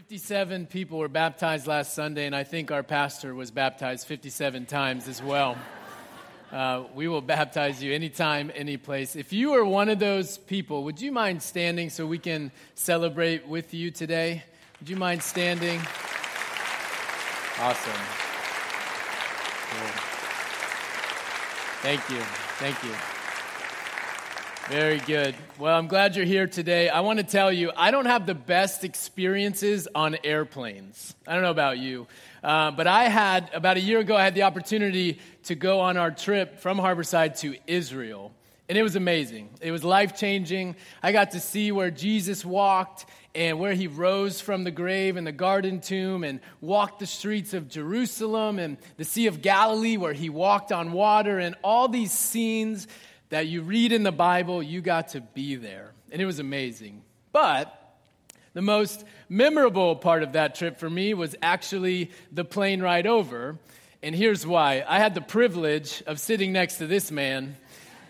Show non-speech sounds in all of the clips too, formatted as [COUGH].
57 people were baptized last Sunday, and I think our pastor was baptized 57 times as well. Uh, we will baptize you anytime, any place. If you are one of those people, would you mind standing so we can celebrate with you today? Would you mind standing? Awesome. Cool. Thank you. Thank you. Very good. Well, I'm glad you're here today. I want to tell you, I don't have the best experiences on airplanes. I don't know about you, uh, but I had, about a year ago, I had the opportunity to go on our trip from Harborside to Israel. And it was amazing. It was life changing. I got to see where Jesus walked and where he rose from the grave in the garden tomb and walked the streets of Jerusalem and the Sea of Galilee where he walked on water and all these scenes that you read in the Bible, you got to be there. And it was amazing. But the most memorable part of that trip for me was actually the plane ride over. And here's why I had the privilege of sitting next to this man.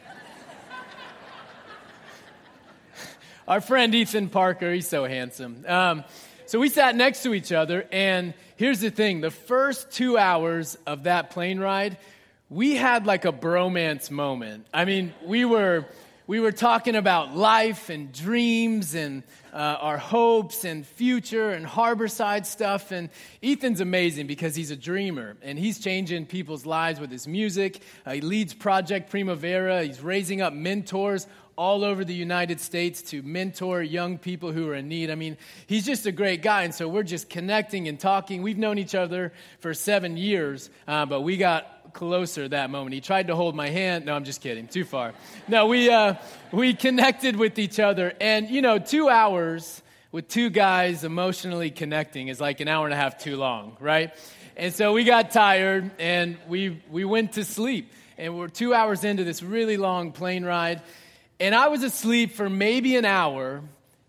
[LAUGHS] Our friend Ethan Parker, he's so handsome. Um, so we sat next to each other, and here's the thing the first two hours of that plane ride, we had like a bromance moment. I mean, we were we were talking about life and dreams and uh, our hopes and future and harborside stuff. And Ethan's amazing because he's a dreamer and he's changing people's lives with his music. Uh, he leads Project Primavera. He's raising up mentors all over the United States to mentor young people who are in need. I mean, he's just a great guy. And so we're just connecting and talking. We've known each other for seven years, uh, but we got closer that moment. He tried to hold my hand. No, I'm just kidding. Too far. No, we, uh, we connected with each other. And, you know, two hours with two guys emotionally connecting is like an hour and a half too long, right? And so we got tired and we, we went to sleep. And we're two hours into this really long plane ride. And I was asleep for maybe an hour.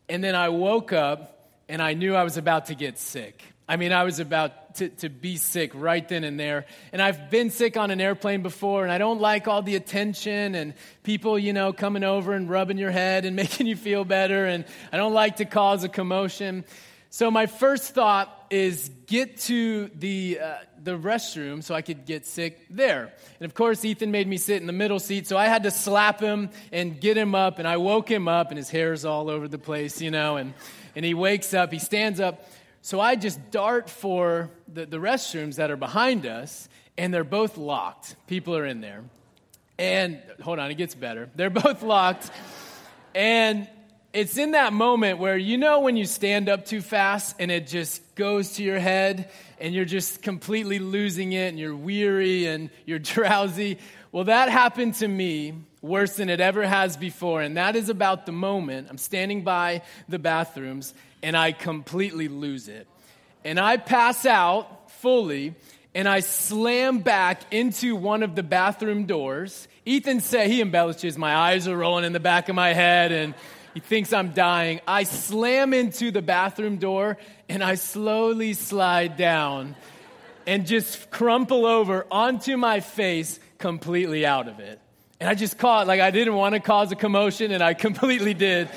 And then I woke up and I knew I was about to get sick. I mean, I was about to, to be sick right then and there. And I've been sick on an airplane before, and I don't like all the attention and people, you know, coming over and rubbing your head and [LAUGHS] making you feel better. And I don't like to cause a commotion. So my first thought is get to the, uh, the restroom so I could get sick there. And of course, Ethan made me sit in the middle seat, so I had to slap him and get him up. And I woke him up, and his hair's all over the place, you know. And, and he wakes up, he stands up. So I just dart for the, the restrooms that are behind us, and they're both locked. People are in there. And hold on, it gets better. [LAUGHS] They're both locked. And it's in that moment where you know when you stand up too fast and it just goes to your head and you're just completely losing it and you're weary and you're [LAUGHS] drowsy. Well, that happened to me worse than it ever has before. And that is about the moment I'm standing by the bathrooms and I completely lose it. And I pass out fully and I slam back into one of the bathroom doors. Ethan said he embellishes, my eyes are rolling in the back of my head and he thinks I'm dying. I slam into the bathroom door and I slowly slide down and just crumple over onto my face, completely out of it. And I just caught, like, I didn't want to cause a commotion, and I [LAUGHS] completely did.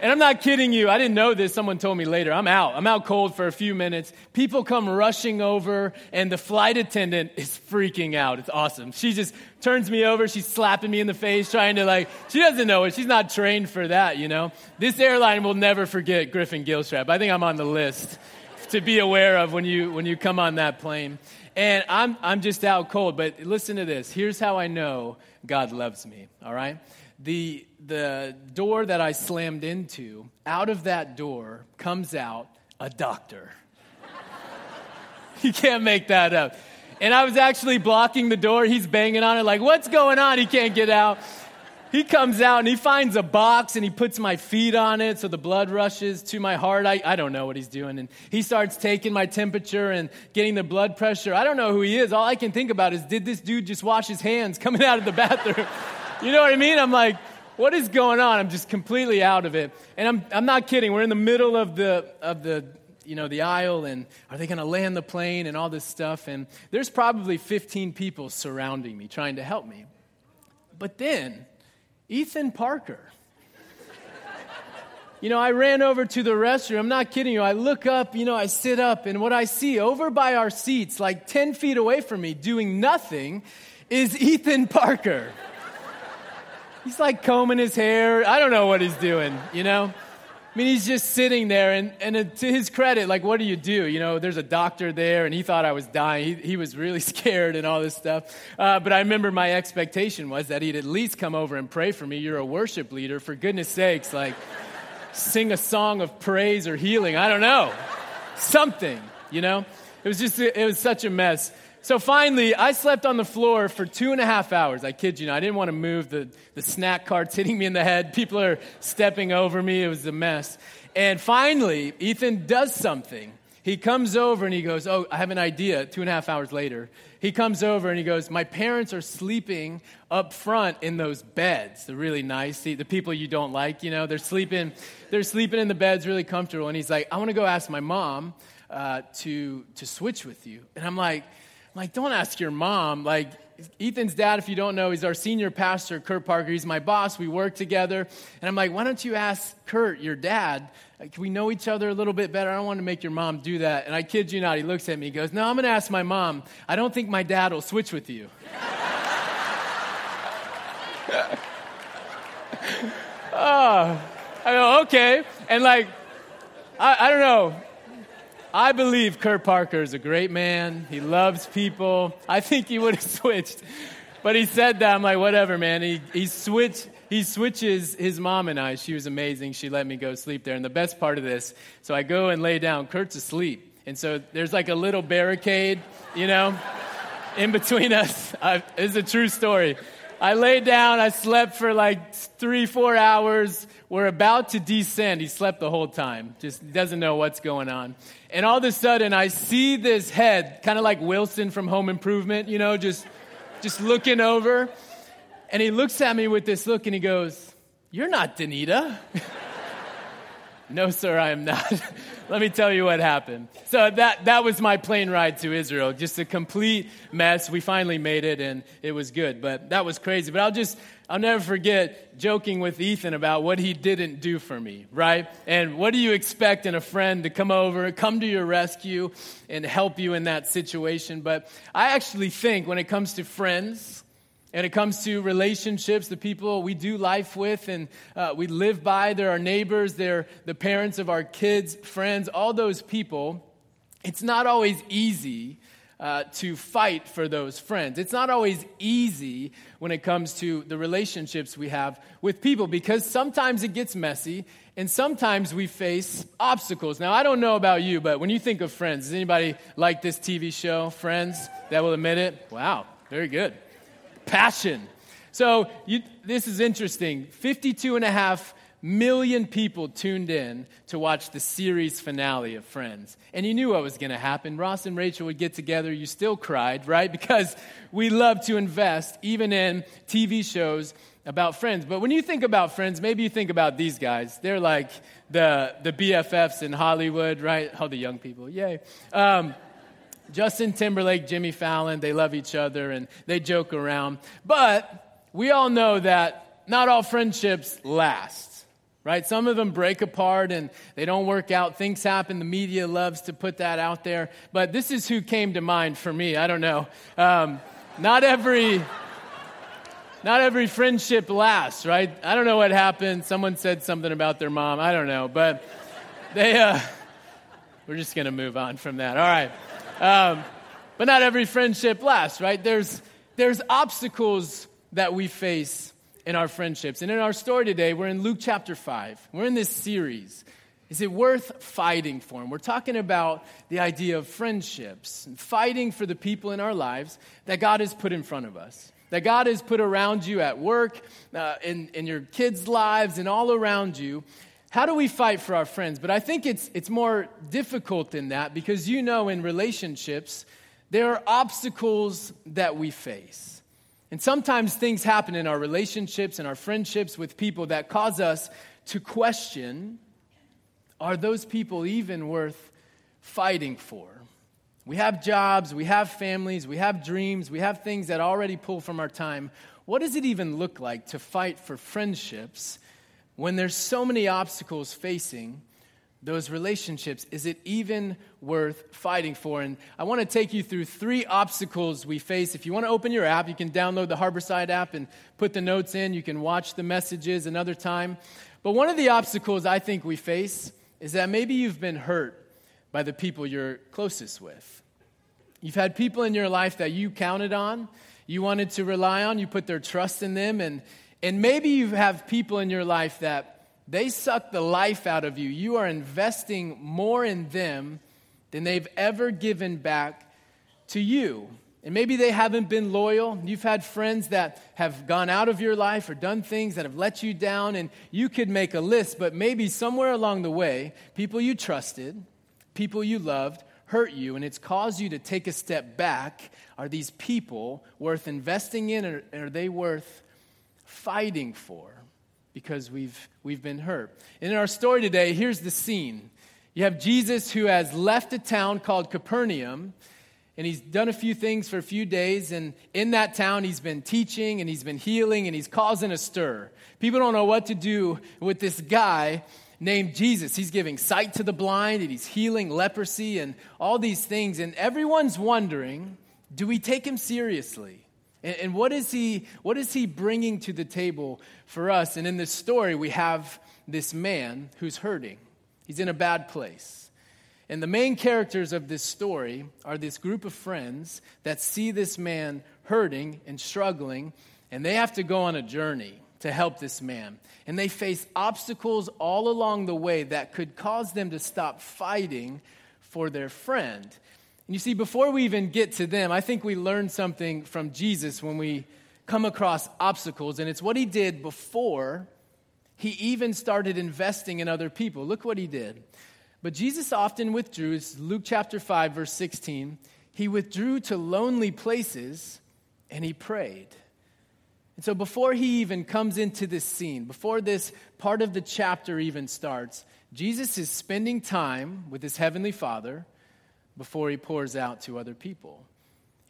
And I'm not kidding you. I didn't know this. Someone told me later. I'm out. I'm out cold for a few minutes. People come rushing over, and the flight attendant is freaking out. It's awesome. She just turns me over. She's slapping me in the face, trying to, like, she doesn't know it. She's not trained for that, you know? This airline will never forget Griffin Gilstrap. I think I'm on the list to be aware of when you, when you come on that plane. And I'm, I'm just out cold. But listen to this. Here's how I know God loves me, all right? The, the door that I slammed into, out of that door comes out a doctor. [LAUGHS] you can't make that up. And I was actually blocking the door. He's banging on it, like, what's going on? He can't get out. He comes out and he finds a box and he puts my feet on it so the blood rushes to my heart. I, I don't know what he's doing. And he starts taking my temperature and getting the blood pressure. I don't know who he is. All I can think about is did this dude just wash his hands coming out of the bathroom? [LAUGHS] You know what I mean? I'm like, what is going on? I'm just completely out of it. And I'm, I'm not kidding. We're in the middle of the, of the, you know, the aisle and are they going to land the plane and all this stuff? And there's probably 15 people surrounding me trying to help me. But then, Ethan Parker [LAUGHS] you know, I ran over to the restroom. I'm not kidding you. I look up, you know, I sit up, and what I see over by our seats, like 10 feet away from me, doing nothing, is Ethan Parker. [LAUGHS] he's like combing his hair. I don't know what he's doing, you know? I mean, he's just sitting there, and, and to his credit, like, what do you do? You know, there's a doctor there, and he thought I was dying. He, he was really [LAUGHS] scared and all this stuff. Uh, but I remember my expectation was that he'd at least come over and pray for me. You're a worship leader, for goodness sakes, like, sing a song of praise or healing. I don't know. Something, you know? It was just, it was such a mess. So finally, I slept on the floor for two and a half hours. I kid you not. I didn't want to move. The, the snack cart's [LAUGHS] hitting me in the head. People are stepping over me. It was a mess. And finally, Ethan does something. He comes over and he goes, Oh, I have an idea. Two and a half hours later, he comes over and he goes, My parents are sleeping up front in those beds. They're really nice. The, the people you don't like, you know, they're sleeping, they're sleeping in the beds really comfortable. And he's like, I want to go ask my mom uh, to, to switch with you. And I'm like, like, don't ask your mom. Like, Ethan's dad, if you don't know, he's our senior pastor, Kurt Parker. He's my boss. We work together. And I'm like, why don't you ask Kurt, your dad? Can we know each other a little bit better? I don't want to make your mom do that. And I kid you not, he looks at me. He goes, No, I'm going to ask my mom. I don't think my dad will switch with you. oh, [LAUGHS] I go, okay. And like, I, I don't know. I believe Kurt Parker is a great man. He loves people. I think he would have [LAUGHS] switched. But he said that. I'm like, whatever, man. He, he switched. He switches his mom and I. She was amazing. She let me go sleep there. And the best part of this, so I go and lay down. Kurt's asleep. And so there's like a little barricade, you know, [LAUGHS] in between us. I, it's a true story. I lay down. I slept for like three, four hours. We're about to descend. He slept the whole time, just doesn't know what's going on. And all of a sudden, I see this head, kind of like Wilson from Home Improvement, you know, just, just looking over. And he looks at me with this look and he goes, You're not Danita. [LAUGHS] no, sir, I am not. [LAUGHS] Let me tell you what happened. So that, that was my plane ride to Israel. Just a complete mess. We finally made it and it was good, but that was crazy. But I'll just, I'll never forget joking with Ethan about what he didn't do for me, right? And what do you expect in a friend to come over, come to your rescue, and help you in that situation? But I actually think when it comes to friends, and it comes to relationships, the people we do life with and uh, we live by, they're our neighbors, they're the parents of our kids, friends, all those people. It's not always easy uh, to fight for those friends. It's not always easy when it comes to the relationships we have with people because sometimes it gets messy and sometimes we face obstacles. Now, I don't know about you, but when you think of friends, does anybody like this TV show, Friends, that will admit it? Wow, very good. Passion. So, you, this is interesting. 52 and a half million people tuned in to watch the series finale of Friends. And you knew what was going to happen. Ross and Rachel would get together. You still cried, right? [LAUGHS] Because we love to invest even in TV shows about friends. But when you think about friends, maybe you think about these guys. They're like the, the BFFs in Hollywood, right? All the young people, yay. Um, Justin Timberlake, Jimmy Fallon, they love each other and they joke around. But we all know that not all friendships last right? Some of them break apart and they don't work out. Things happen. The media loves to put that out there. But this is who came to mind for me. I don't know. Um, not every. Not every friendship lasts, right? I don't know what happened. Someone said something about their mom. I don't know. But they, uh, we're just going to move on from that. All right. Um, but not every friendship lasts, right? There's, there's obstacles that we face in our friendships. And in our story today, we're in Luke chapter 5. We're in this series. Is it worth fighting for? And we're talking about the idea of friendships and fighting for the people in our lives that God has put in front of us, that God has put around you at work, uh, in, in your kids' lives, and all around you. How do we fight for our friends? But I think it's, it's more difficult than that because you know, in relationships, there are obstacles that we face. And sometimes things happen in our relationships and our friendships with people that cause us to question are those people even worth fighting for? We have jobs, we have families, we have dreams, we have things that already pull from our time. What does it even look like to fight for friendships when there's so many obstacles facing those relationships, is it even worth fighting for? And I want to take you through three obstacles we face. If you want to open your app, you can download the Harborside app and put the notes in. You can watch the messages another time. But one of the obstacles I think we face is that maybe you've been hurt by the people you're closest with. You've had people in your life that you counted on, you wanted to rely on, you put their trust in them, and, and maybe you have people in your life that they suck the life out of you. You are investing more in them than they've ever given back to you. And maybe they haven't been loyal. You've had friends that have gone out of your life or done things that have let you down, and you could make a list, but maybe somewhere along the way, people you trusted, people you loved, hurt you, and it's caused you to take a step back. Are these people worth investing in, or are they worth fighting for? because we've, we've been hurt. And in our story today, here's the scene. You have Jesus who has left a town called Capernaum, and he's done a few things for a few days. And in that town, he's been teaching and he's been healing and he's causing a stir. People don't know what to do with this guy named Jesus. He's giving sight to the blind and he's healing leprosy and all these things. And everyone's wondering do we take him seriously? And, and what, is he, what is he bringing to the table for us? And in this story, we have this man who's hurting, he's in a bad place. And the main characters of this story are this group of friends that see this man hurting and struggling, and they have to go on a journey to help this man. And they face obstacles all along the way that could cause them to stop fighting for their friend. And you see, before we even get to them, I think we learn something from Jesus when we come across obstacles, and it's what he did before he even started investing in other people. Look what he did. But Jesus often withdrew, it's Luke chapter 5, verse 16. He withdrew to lonely places and he prayed. And so, before he even comes into this scene, before this part of the chapter even starts, Jesus is spending time with his heavenly Father before he pours out to other people.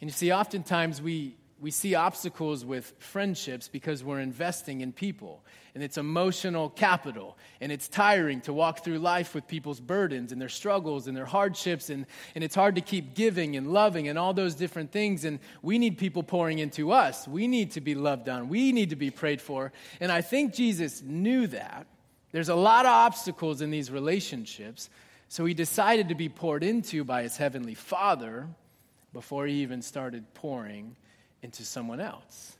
And you see, oftentimes we, we see obstacles with friendships because we're investing in people. And it's emotional capital. And it's tiring to walk through life with people's burdens and their struggles and their hardships. And, and it's hard to keep giving and loving and all those different things. And we need people pouring into us. We need to be loved on. We need to be prayed for. And I think Jesus knew that. There's a lot of obstacles in these relationships. So he decided to be poured into by his heavenly Father before he even started pouring into someone else.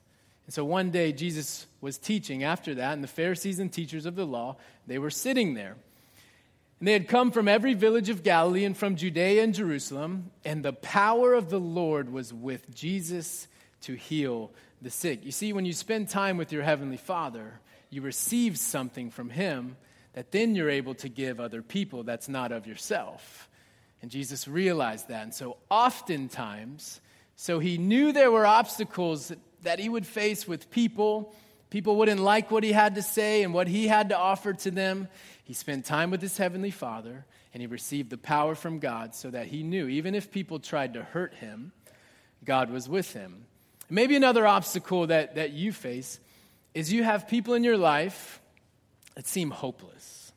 And so one day Jesus was teaching after that, and the Pharisees and teachers of the law, they were sitting there. And they had come from every village of Galilee and from Judea and Jerusalem, and the power of the Lord was with Jesus to heal the sick. You see, when you spend time with your heavenly Father, you receive something from him that then you're able to give other people that's not of yourself. And Jesus realized that. And so, oftentimes, so he knew there were obstacles that he would face with people. People wouldn't like what he had to say and what he had to offer to them. He spent time with his heavenly Father and he received the power from God so that he knew, even if people tried to hurt him, God was with him. Maybe another obstacle that, that you face is you have people in your life that seem hopeless.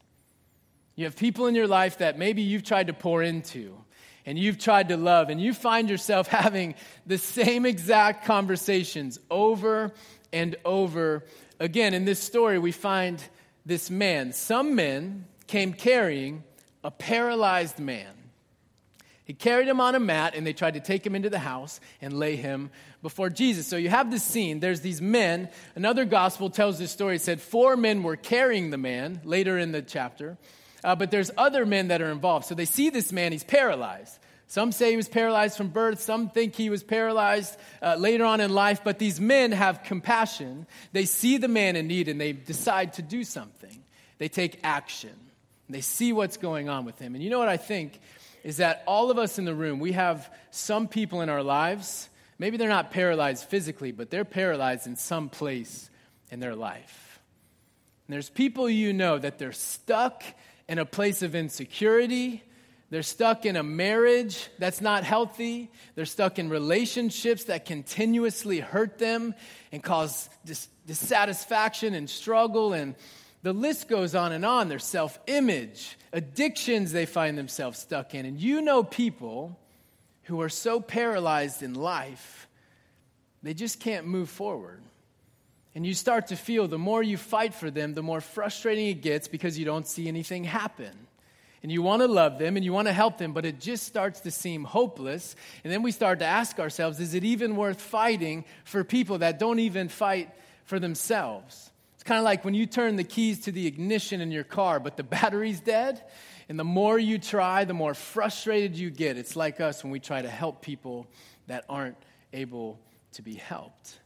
You have people in your life that maybe you've tried to pour into and you've tried to love, and you find yourself [LAUGHS] having the same exact conversations over and over again. In this story, we find this man. Some men came carrying a paralyzed man. He carried him on a mat, and they tried to take him into the house and lay him before Jesus. So you have this scene. There's these men. Another gospel tells this story. It said four men were carrying the man later in the chapter, uh, but there's other men that are involved. So they see this man. He's paralyzed. Some say he was paralyzed from birth. Some think he was paralyzed uh, later on in life. But these men have compassion. They see the man in need and they decide to do something. They take action. They see what's going on with him. And you know what I think? is that all of us in the room, we have some people in our lives, maybe they're not paralyzed physically, but they're paralyzed in some place in their life. And there's people you know that they're stuck in a place of insecurity. They're stuck in a marriage that's not healthy. They're stuck in relationships that continuously hurt them and cause dis- dissatisfaction and struggle. And The list goes on and on. Their self image, addictions they find themselves stuck in. And you know people who are so paralyzed in life, they just can't move forward. And you start to feel the more you fight for them, the more frustrating it gets because you don't see anything happen. And you want to love them and you want to help them, but it just starts to seem hopeless. And then we start to ask ourselves is it even worth fighting for people that don't even fight for themselves? It's kind of like when you turn the keys to the ignition in your car, but the [LAUGHS] battery's dead. And the more you try, the more frustrated you get. It's like us when we try to help people that aren't able to be helped.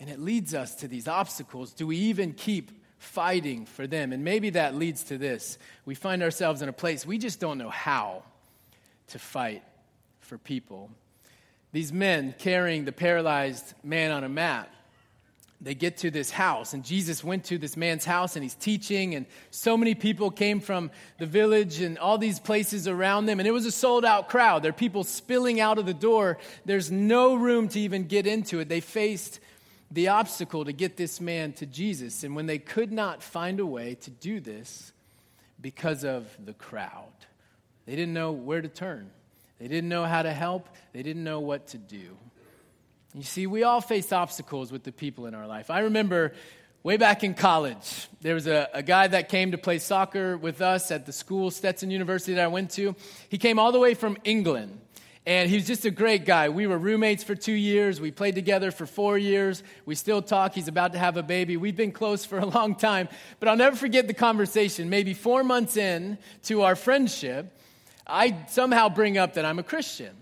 And it leads us to these obstacles. Do we even keep fighting for them? And maybe that leads to this. We find ourselves in a place we just don't know how to fight for people. These men carrying the paralyzed man on a mat they get to this house, and Jesus went to this man's house and he's teaching, and so many people came from the village and all these places around them, and it was a sold out crowd. There are people spilling out of the door. There's no room to even get into it. They faced the obstacle to get this man to Jesus, and when they could not find a way to do this because of the crowd, they didn't know where to turn. They didn't know how to help. They didn't know what to do. You see, we all face obstacles with the people in our life. I remember way back in college, there was a, a guy that came to play soccer with us at the school, Stetson University, that I went to. He came all the way from England. And he was just a great guy. We were roommates for two years. We played together for four years. We still talk. He's about to have a baby. We've been close for a [LAUGHS] long time. But I'll never forget the conversation. Maybe four months in to our friendship, I somehow bring up that I'm a Christian.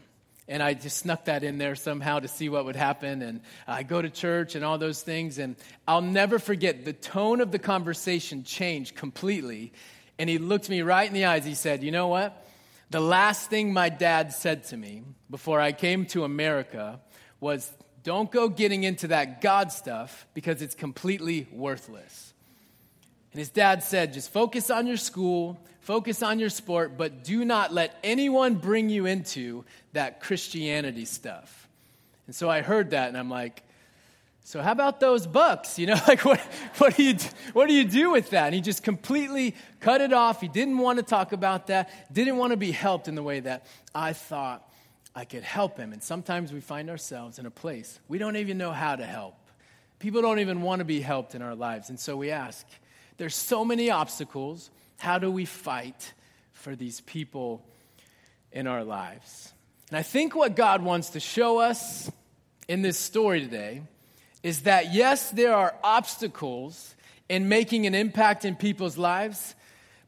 And I just snuck that in there somehow to see what would happen. And I go to church and all those things. And I'll never forget the tone of the conversation changed completely. And he looked me right in the eyes. He said, You know what? The last thing my dad said to me before I came to America was, Don't go getting into that God stuff because it's completely worthless. And his dad said, Just focus on your school, focus on your sport, but do not let anyone bring you into that Christianity stuff. And so I heard that and I'm like, so how about those bucks? You know, [LAUGHS] like what, what, do you, what do you do with that? And he just completely cut it off. He didn't want to talk about that, didn't want to be helped in the way that I thought I could help him. And sometimes we find ourselves in a place we don't even know how to help. People don't even want to be helped in our lives. And so we ask, there's so many obstacles. How do we fight for these people in our lives? And I think what God wants to show us in this story today is that yes, there are obstacles in making an impact in people's lives,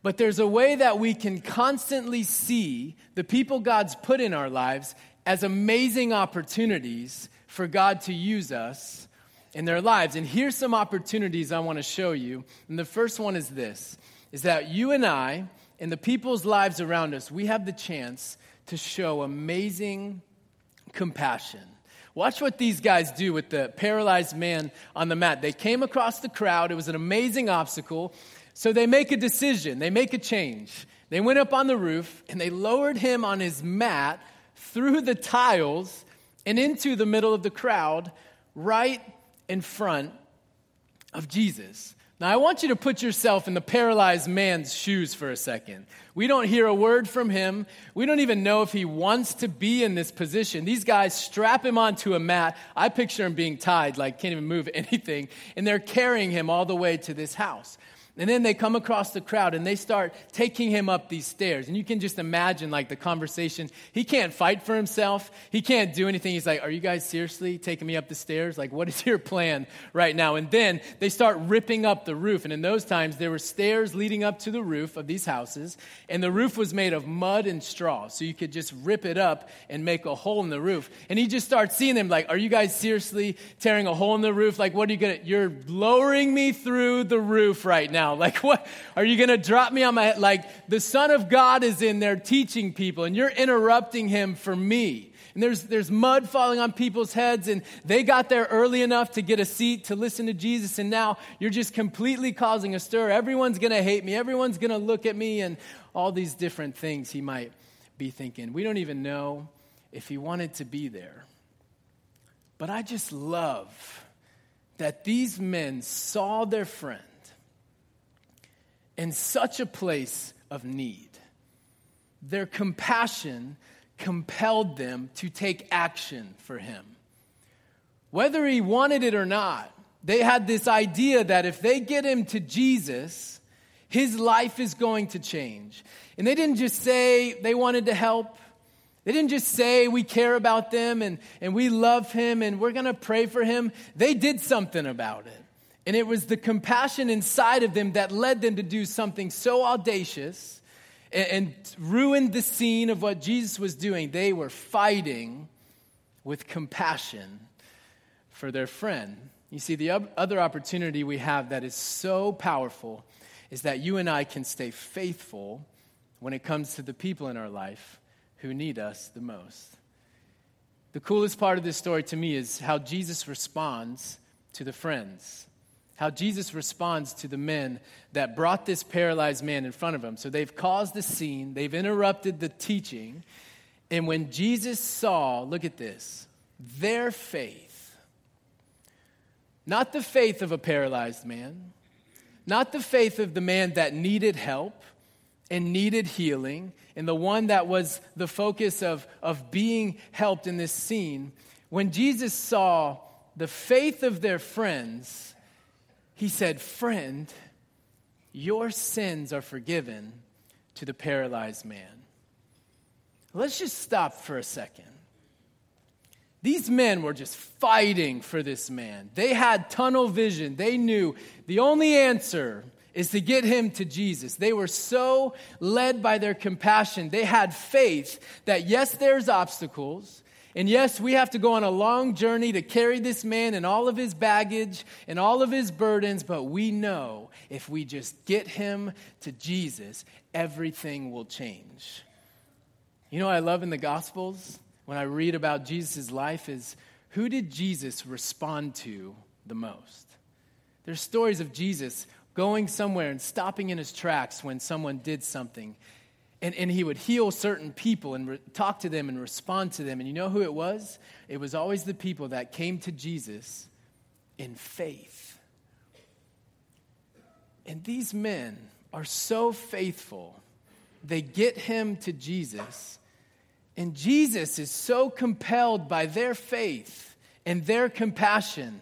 but there's a way that we can constantly see the people God's put in our lives as amazing opportunities for God to use us in their lives. And here's some opportunities I want to show you. And the first one is this is that you and I, and the people's lives around us, we have the chance to show amazing compassion. Watch what these guys do with the paralyzed man on the mat. They came across the crowd, it was an amazing obstacle. So they make a decision, they make a change. They went up on the roof and they lowered him on his mat through the tiles and into the middle of the crowd, right in front of Jesus. Now, I want you to put yourself in the paralyzed man's shoes for a second. We don't hear a word from him. We don't even know if he wants to be in this position. These guys strap him onto a mat. I picture him being tied, like can't even move [LAUGHS] anything, and they're carrying him all the way to this house. And then they come across the crowd and they start taking him up these stairs. And you can just imagine like the conversation. He can't fight for himself. He can't do anything. He's like, Are you guys seriously taking me up the stairs? Like, what is [LAUGHS] your plan right now? And then they start ripping up the roof. And in those times, there were stairs leading up to the roof of these houses. And the roof was made of mud and straw. So you could just rip it up and make a hole in the roof. And he just starts seeing them like, Are you guys seriously tearing a hole in the roof? Like, what are you going to? You're lowering me through the roof right now now? [LAUGHS] Like, what? Are you going to drop me on my head? Like, the Son of God is in there teaching people, and you're interrupting him for me. And there's, there's mud falling on people's heads, and they got there early enough to get a seat to listen to Jesus, and now you're just completely causing a stir. Everyone's going to hate me, everyone's going to look at me, and all these different things he might be thinking. We don't even know if he wanted to be there. But I just love that these men saw their friend in such a place of need. Their compassion compelled them to take action for him. Whether he wanted it or not, they had this idea that if they get him to Jesus, his life is going to change. And they didn't just say they wanted to help. They didn't just say we care about them and, and we love him and we're going to pray for him. They did something about it. And it was the compassion inside of them that led them to do something so audacious and, ruined the scene of what Jesus was doing. They were fighting with compassion for their friend. You see, the other opportunity we have that is so powerful is that you and I can stay faithful when it comes to the people in our life who need us the most. The coolest part of this story to me is how Jesus responds to the friends how Jesus responds to the men that brought this paralyzed man in front of him. So they've caused the scene, they've interrupted the teaching. And when Jesus saw, look at this, their faith, not the faith of a paralyzed man, not the faith of the man that needed help and needed healing, and the one that was the focus of, of being helped in this scene, when Jesus saw the faith of their friends, he said, Friend, your sins are forgiven to the paralyzed man. Let's just stop for a second. These men were just fighting for this man. They had tunnel vision. They knew the only answer is to get him to Jesus. They were so led by their compassion. They had faith that yes, there's obstacles. And yes, we have to go on a long journey to carry this man and all of his baggage and all of his burdens, but we know if we just get him to Jesus, everything will change. You know what I love in the Gospels when I read about Jesus' life is who did Jesus respond to the most? There's stories of Jesus going somewhere and stopping in his tracks when someone did something and, and he would heal certain people and re- talk to them and respond to them. And you know who it was? It was always the people that came to Jesus in faith. And these men are so faithful. They get him to Jesus. And Jesus is so compelled by their faith and their compassion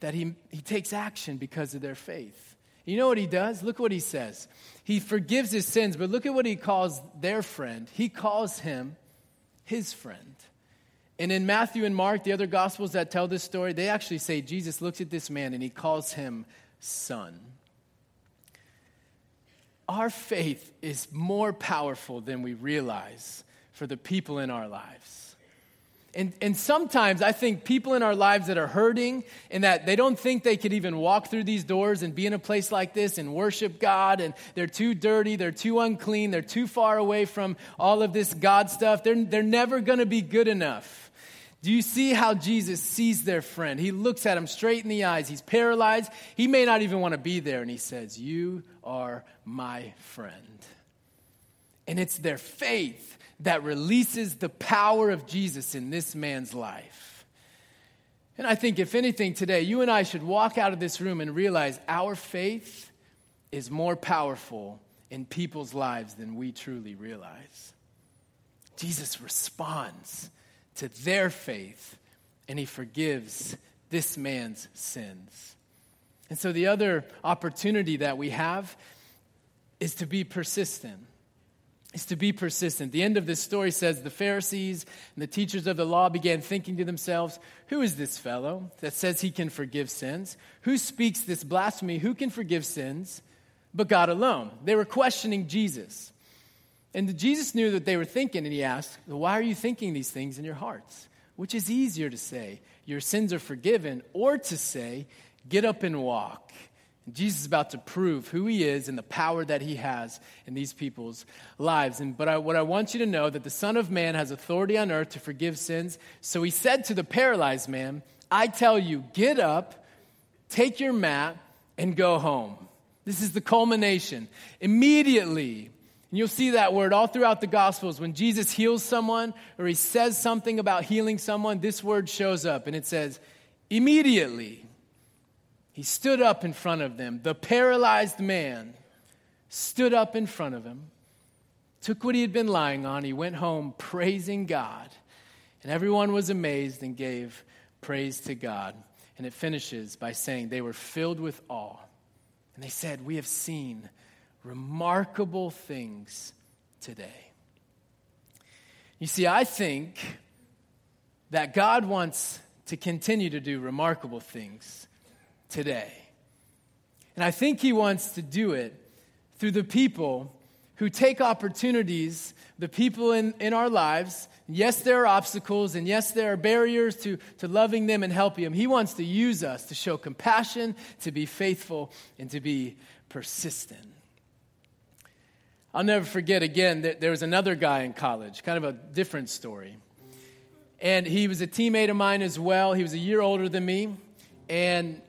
that he, he takes action because of their faith. You know what he does? Look what he says. He forgives his sins, but look at what he calls their friend. He calls him his friend. And in Matthew and Mark, the other gospels that tell this story, they actually say Jesus looks at this man and he calls him son. Our faith is more powerful than we realize for the people in our lives. And, and sometimes I think people in our lives that are hurting and that they don't think they could even walk through these doors and be in a place like this and worship God, and they're too dirty, they're too unclean, they're too far away from all of this God stuff. They're, they're never going to be good enough. Do you see how Jesus sees their friend? He looks at him straight in the eyes. He's paralyzed. He may not even want to be there. And he says, You are my friend. And it's their faith that releases the power of Jesus in this man's life. And I think, if anything, today, you and I should walk out of this room and realize our faith is more powerful in people's lives than we truly realize. Jesus responds to their faith and he forgives this man's sins. And so, the other opportunity that we have is to be persistent is to be persistent. The end of this story says the Pharisees and the teachers of the law began thinking to themselves, Who is this fellow that says he can forgive sins? Who speaks this blasphemy? Who can forgive sins but God alone? They were questioning Jesus. And Jesus knew that they were thinking, and he asked, Why are you thinking these things in your hearts? Which is easier to say, Your sins are forgiven, or to say, Get up and walk. Jesus is about to prove who he is and the power that he has in these people's lives. And, but I, what I want you to know that the Son of Man has authority on earth to forgive sins. So he said to the paralyzed man, I tell you, get up, take your mat, and go home. This is the culmination. Immediately, and you'll see that word all throughout the Gospels. When Jesus heals someone or he says something about healing someone, this word shows up and it says, immediately he stood up in front of them. The paralyzed man stood up in front of him, took what he had been lying on. He went home praising God. And everyone was amazed and gave praise to God. And it finishes by saying they were filled with awe. And they said, We have seen remarkable things today. You see, I think that God wants to continue to do remarkable things today. And I think He wants to do it through the people who take opportunities, the people in, in our lives. Yes, there are obstacles, and yes, there are barriers to, to loving them and helping them. He wants to use us to show compassion, to be faithful, and to be persistent. I'll never forget again that there was another guy in college, kind of a different story. And he was a teammate of mine as well. He was a year older than me, and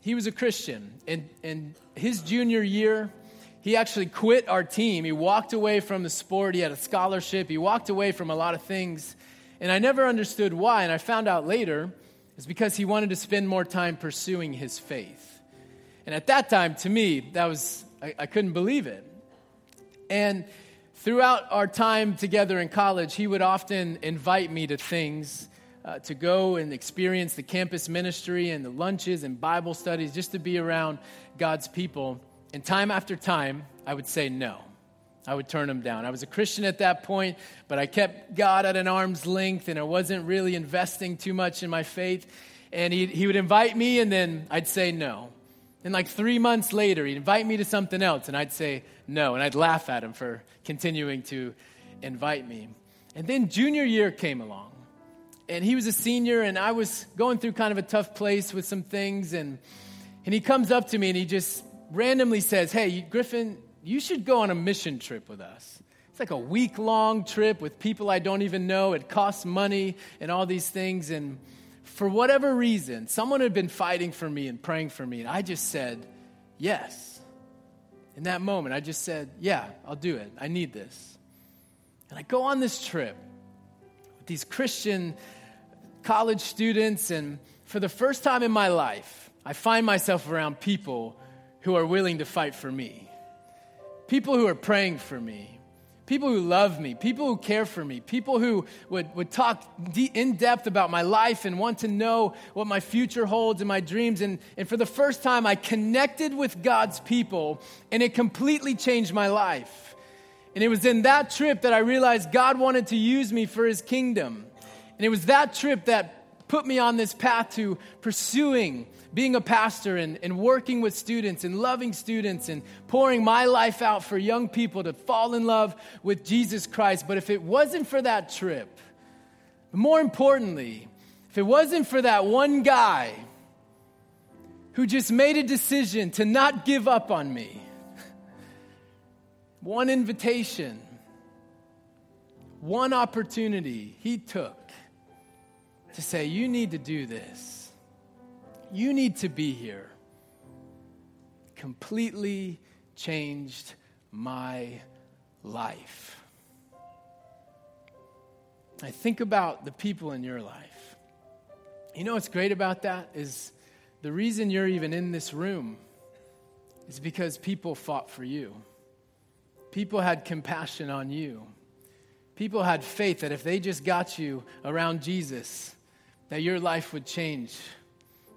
he was a Christian. And, and his junior year, he actually quit our team. He walked away from the sport. He had a scholarship. He walked away from a lot of things. And I never understood why. And I found out later it's because he wanted to spend more time pursuing his faith. And at that time, to me, that was, I, I couldn't believe it. And throughout our time together in college, he would often invite me to things uh, to go and experience the campus ministry and the lunches and Bible studies, just to be around God's people. And time after time, I would say no. I would turn him down. I was a Christian at that point, but I kept God at an arm's length and I wasn't really investing too much in my faith. And he, he would invite me, and then I'd say no. And like three months later, he'd invite me to something else, and I'd say no. And I'd laugh at him for continuing to invite me. And then junior year came along, and he was a senior, and I was going through kind of a tough place with some things. And, and he comes up to me and he just randomly says, Hey, Griffin, you should go on a mission trip with us. It's like a week long trip with people I don't even know. It costs money and all these things. And for whatever reason, someone had been fighting for me and praying for me, and I just said, Yes. In that moment, I just said, Yeah, I'll do it. I need this. And I go on this trip with these Christian college students, and for the first time in my life, I find myself around people who are willing to fight for me, people who are praying for me, people who love me, people who care for me, people who would, would talk in depth about my life and want to know what my future holds and my dreams. And, and for the first time, I connected with God's people, and it completely changed my life. And it was in that trip that I realized God wanted to use me for his kingdom. And it was that trip that put me on this path to pursuing being a pastor and, and working with students and loving students and pouring my life out for young people to fall in love with Jesus Christ. But if it wasn't for that trip, more importantly, if it wasn't for that one guy who just made a decision to not give up on me, one invitation, one opportunity he took to say, You need to do this you need to be here, completely changed my life. I think about the people in your life. You know what's great about that is the reason you're even in this room is because people fought for you. People had compassion on you. People had faith that if they just got you around Jesus, that your life would change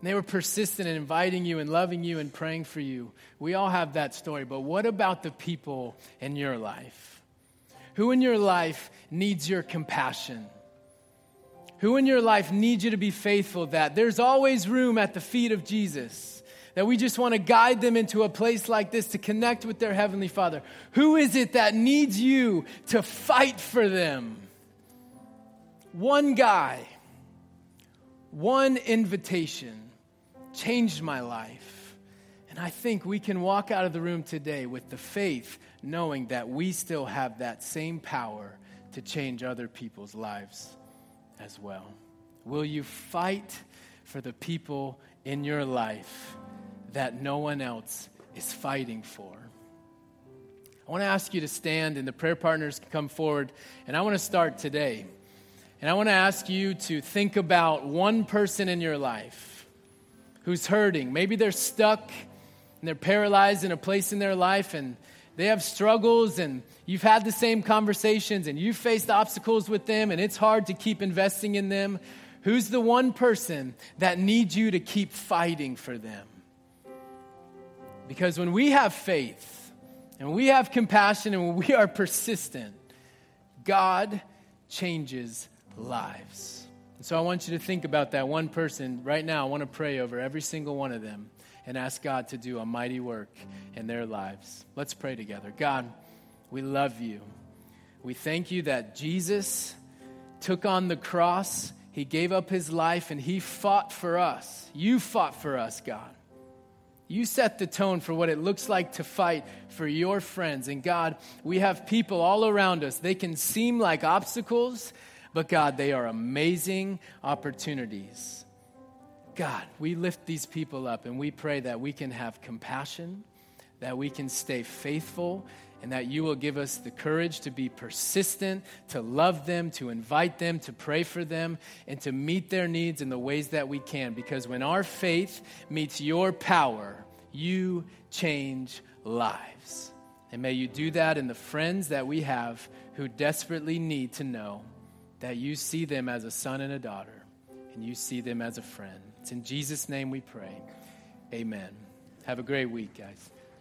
and they were persistent in inviting you and loving you and praying for you. We all have that story. But what about the people in your life? Who in your life needs your compassion? Who in your life needs you to be faithful that there's always room at the feet of Jesus? That we just want to guide them into a place like this to connect with their Heavenly Father. Who is it that needs you to fight for them? One guy, one invitation changed my life. And I think we can walk out of the room today with the faith, knowing that we still have that same power to change other people's lives as well. Will you fight for the people in your life that no one else is fighting for? I want to ask you to stand, and the prayer partners can come forward. And I want to start today. And I want to ask you to think about one person in your life who's hurting. Maybe they're stuck and they're paralyzed in a place in their life and they have struggles and you've had the same conversations and you've faced obstacles with them and it's hard to keep investing in them. Who's the one person that needs you to keep fighting for them? Because when we have faith and we have compassion and when we are persistent, God changes lives. And so I want you to think about that one person right now. I want to pray over every single one of them and ask God to do a mighty work in their lives. Let's pray together. God, we love you. We thank you that Jesus took on the cross, he gave up his life, and he fought for us. You fought for us, God. You set the tone for what it looks like to fight for your friends. And God, we have people all around us. They can seem like obstacles, but God, they are amazing opportunities. God, we lift these people up and we pray that we can have compassion, that we can stay faithful, and that you will give us the courage to be persistent, to love them, to invite them, to pray for them, and to meet their needs in the ways that we can. Because when our faith meets your power, you change lives. And may you do that in the friends that we have who desperately need to know that you see them as a son and a daughter, and you see them as a friend. It's in Jesus' name we pray. Amen. Have a great week, guys.